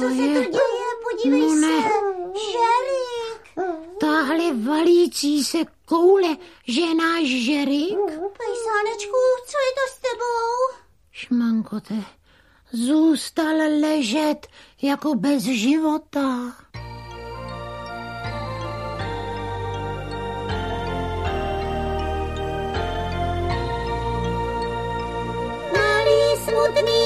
Co se je- to děje? Podívej No ne. se. Žerik. Tahle valící se koule, že je náš žerik? Pejsánečku, co je to s tebou? Šmankote, zůstal ležet jako bez života. Malý smutný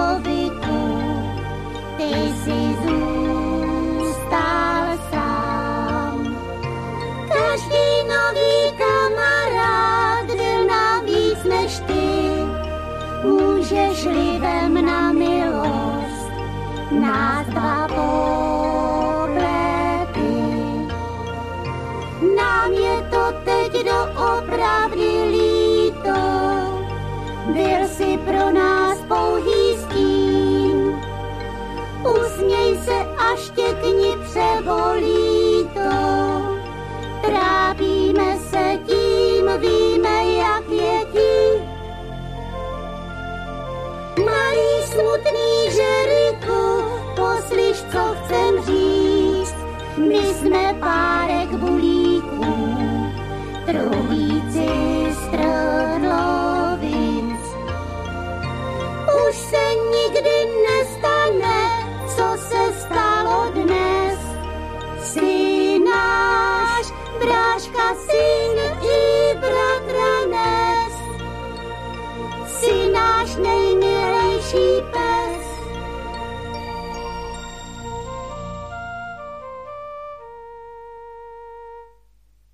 povyku, ty zůstal. Každý nový kamarád víc než ty. Na milost. Nám je to teď líto, byl si My jsme párek bulíků, truhlíci strnovinc. Už se nikdy nestane, co se stalo dnes. Jsi náš bráška, syn i bratranec. Jsi náš nejmilejší pes.